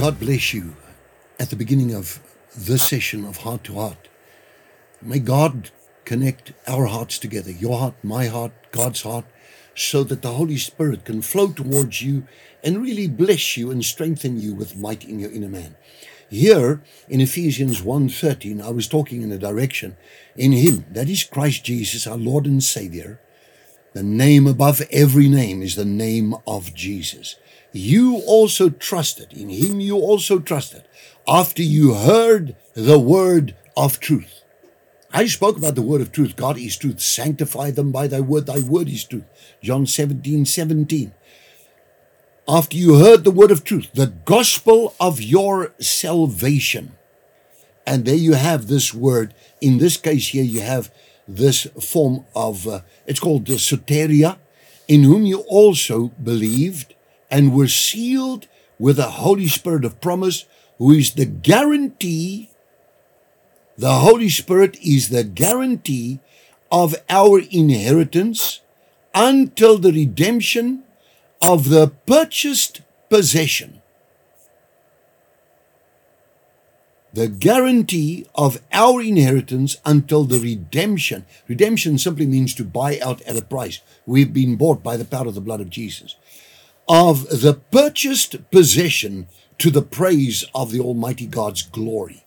God bless you at the beginning of this session of Heart to Heart. May God connect our hearts together, your heart, my heart, God's heart, so that the Holy Spirit can flow towards you and really bless you and strengthen you with might in your inner man. Here in Ephesians 1:13, I was talking in a direction in him, that is Christ Jesus, our Lord and Savior. The name above every name is the name of Jesus. You also trusted in him, you also trusted after you heard the word of truth. I spoke about the word of truth. God is truth. Sanctify them by thy word. Thy word is truth. John 17, 17 after you heard the word of truth, the gospel of your salvation. And there you have this word. In this case here, you have this form of, uh, it's called the soteria, in whom you also believed and were sealed with the Holy Spirit of promise, who is the guarantee. The Holy Spirit is the guarantee of our inheritance until the redemption of the purchased possession, the guarantee of our inheritance until the redemption. Redemption simply means to buy out at a price. We've been bought by the power of the blood of Jesus. Of the purchased possession to the praise of the Almighty God's glory.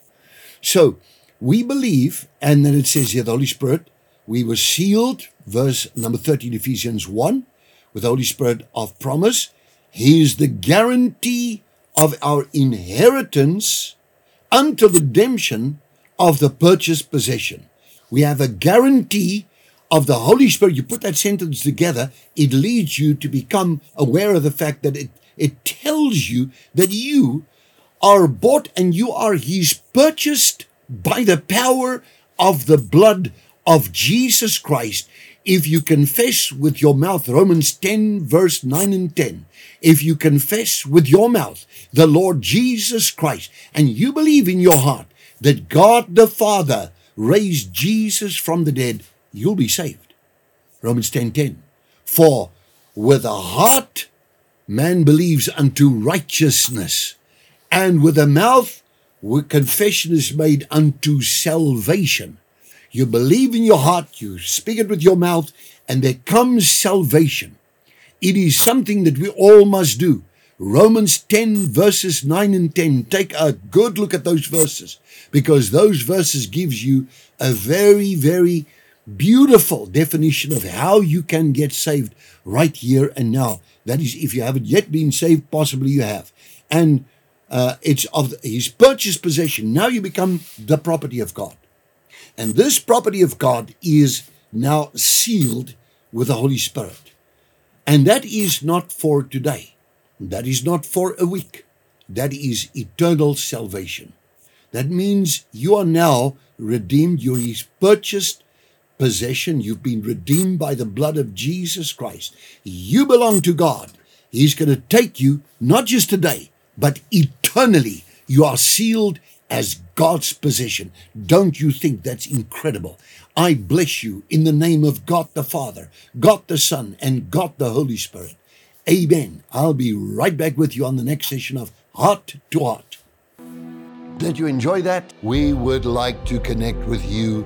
So we believe, and then it says here, the Holy Spirit, we were sealed, verse number 13, Ephesians 1 with the Holy Spirit of promise. He is the guarantee of our inheritance until the redemption of the purchased possession. We have a guarantee of the Holy Spirit. You put that sentence together, it leads you to become aware of the fact that it, it tells you that you are bought and you are His purchased by the power of the blood of Jesus Christ if you confess with your mouth, Romans 10, verse 9 and 10, if you confess with your mouth the Lord Jesus Christ and you believe in your heart that God the Father raised Jesus from the dead, you'll be saved. Romans 10, 10. For with a heart man believes unto righteousness, and with a mouth confession is made unto salvation. You believe in your heart, you speak it with your mouth, and there comes salvation. It is something that we all must do. Romans 10 verses 9 and 10. Take a good look at those verses because those verses gives you a very, very beautiful definition of how you can get saved right here and now. That is, if you haven't yet been saved, possibly you have. And uh, it's of his purchased possession. Now you become the property of God. And this property of God is now sealed with the Holy Spirit. And that is not for today. That is not for a week. That is eternal salvation. That means you are now redeemed. You're his purchased possession. You've been redeemed by the blood of Jesus Christ. You belong to God. He's going to take you not just today, but eternally. You are sealed as God's possession. Don't you think that's incredible? I bless you in the name of God the Father, God the Son, and God the Holy Spirit. Amen. I'll be right back with you on the next session of Heart to Heart. Did you enjoy that? We would like to connect with you